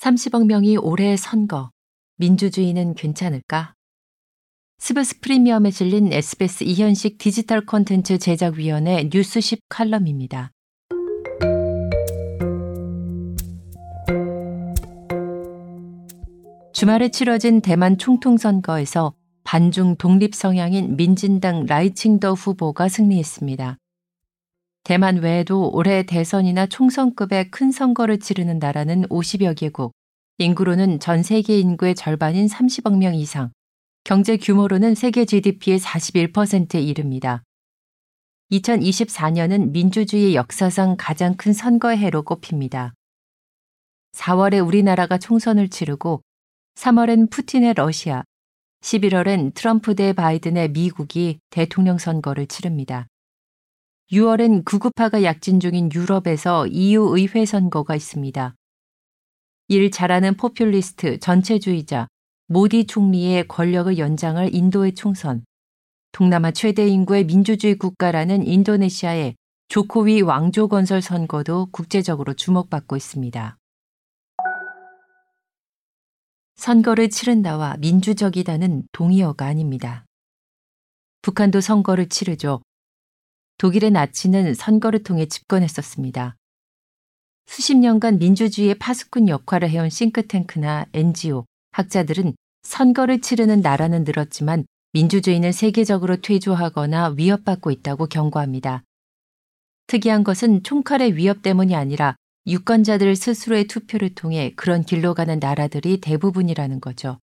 30억 명이 올해 선거, 민주주의는 괜찮을까? 스브스 프리미엄에 실린 SBS 이현식 디지털 콘텐츠 제작위원의 뉴스쉽 칼럼입니다. 주말에 치러진 대만 총통선거에서 반중 독립 성향인 민진당 라이칭더 후보가 승리했습니다. 대만 외에도 올해 대선이나 총선급의 큰 선거를 치르는 나라는 50여 개국, 인구로는 전 세계 인구의 절반인 30억 명 이상, 경제 규모로는 세계 GDP의 41%에 이릅니다. 2024년은 민주주의 역사상 가장 큰 선거의 해로 꼽힙니다. 4월에 우리나라가 총선을 치르고 3월엔 푸틴의 러시아, 11월엔 트럼프 대 바이든의 미국이 대통령 선거를 치릅니다. 6월엔 구급화가 약진 중인 유럽에서 EU 의회 선거가 있습니다. 일 잘하는 포퓰리스트 전체주의자 모디 총리의 권력을 연장할 인도의 총선, 동남아 최대 인구의 민주주의 국가라는 인도네시아의 조코위 왕조 건설 선거도 국제적으로 주목받고 있습니다. 선거를 치른다와 민주적이다는 동의어가 아닙니다. 북한도 선거를 치르죠. 독일의 나치는 선거를 통해 집권했었습니다. 수십 년간 민주주의의 파수꾼 역할을 해온 싱크탱크나 NGO, 학자들은 선거를 치르는 나라는 늘었지만 민주주의는 세계적으로 퇴조하거나 위협받고 있다고 경고합니다. 특이한 것은 총칼의 위협 때문이 아니라 유권자들 스스로의 투표를 통해 그런 길로 가는 나라들이 대부분이라는 거죠.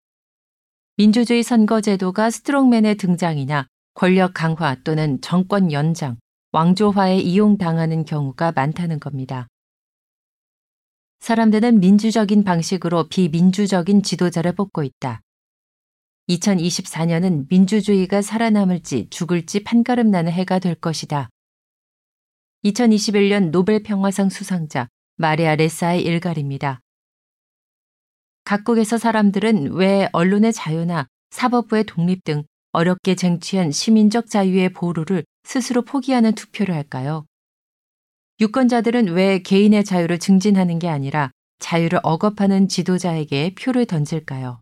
민주주의 선거제도가 스트롱맨의 등장이나 권력 강화 또는 정권 연장, 왕조화에 이용당하는 경우가 많다는 겁니다. 사람들은 민주적인 방식으로 비민주적인 지도자를 뽑고 있다. 2024년은 민주주의가 살아남을지 죽을지 판가름 나는 해가 될 것이다. 2021년 노벨 평화상 수상자 마리아 레사의 일갈입니다. 각국에서 사람들은 왜 언론의 자유나 사법부의 독립 등 어렵게 쟁취한 시민적 자유의 보루를 스스로 포기하는 투표를 할까요? 유권자들은 왜 개인의 자유를 증진하는 게 아니라 자유를 억압하는 지도자에게 표를 던질까요?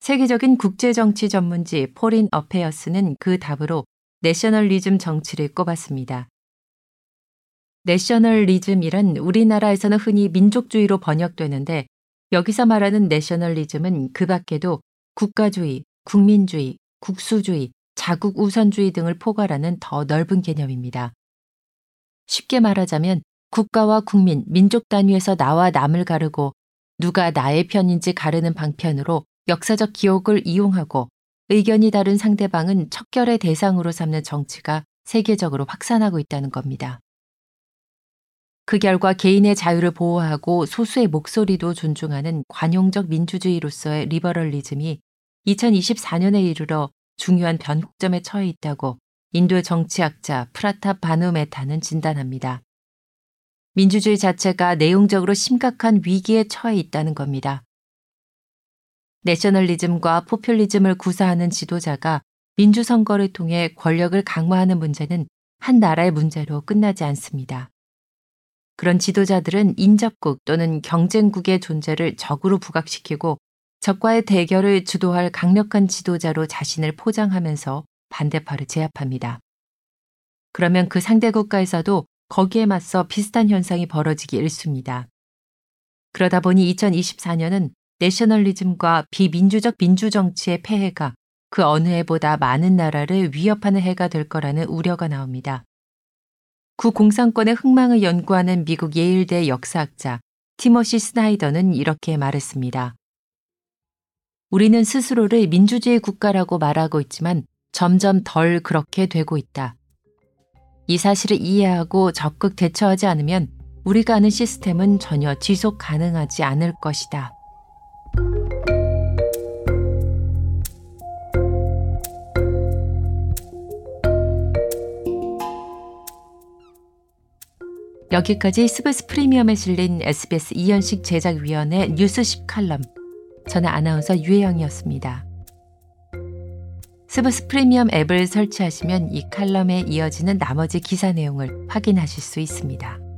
세계적인 국제정치 전문지 포린 어페어스는 그 답으로 내셔널리즘 정치를 꼽았습니다. 내셔널리즘이란 우리나라에서는 흔히 민족주의로 번역되는데 여기서 말하는 내셔널리즘은 그 밖에도 국가주의, 국민주의, 국수주의, 자국 우선주의 등을 포괄하는 더 넓은 개념입니다. 쉽게 말하자면 국가와 국민, 민족 단위에서 나와 남을 가르고 누가 나의 편인지 가르는 방편으로 역사적 기억을 이용하고 의견이 다른 상대방은 척결의 대상으로 삼는 정치가 세계적으로 확산하고 있다는 겁니다. 그 결과 개인의 자유를 보호하고 소수의 목소리도 존중하는 관용적 민주주의로서의 리버럴리즘이 2024년에 이르러 중요한 변곡점에 처해 있다고 인도의 정치학자 프라타 바누메타는 진단합니다. 민주주의 자체가 내용적으로 심각한 위기에 처해 있다는 겁니다. 내셔널리즘과 포퓰리즘을 구사하는 지도자가 민주선거를 통해 권력을 강화하는 문제는 한 나라의 문제로 끝나지 않습니다. 그런 지도자들은 인접국 또는 경쟁국의 존재를 적으로 부각시키고 적과의 대결을 주도할 강력한 지도자로 자신을 포장하면서 반대파를 제압합니다. 그러면 그 상대 국가에서도 거기에 맞서 비슷한 현상이 벌어지기 일쑤입니다. 그러다 보니 2024년은 내셔널리즘과 비민주적 민주정치의 폐해가 그 어느 해보다 많은 나라를 위협하는 해가 될 거라는 우려가 나옵니다. 구공산권의 흥망을 연구하는 미국 예일대 역사학자 티머시 스나이더는 이렇게 말했습니다. 우리는 스스로를 민주주의 국가라고 말하고 있지만 점점 덜 그렇게 되고 있다. 이 사실을 이해하고 적극 대처하지 않으면 우리가 아는 시스템은 전혀 지속 가능하지 않을 것이다. 여기까지 스브스 프리미엄에 실린 SBS 이현식 제작위원의 뉴스쉽 칼럼. 저는 아나운서 유혜영이었습니다. 스브스 프리미엄 앱을 설치하시면 이 칼럼에 이어지는 나머지 기사 내용을 확인하실 수 있습니다.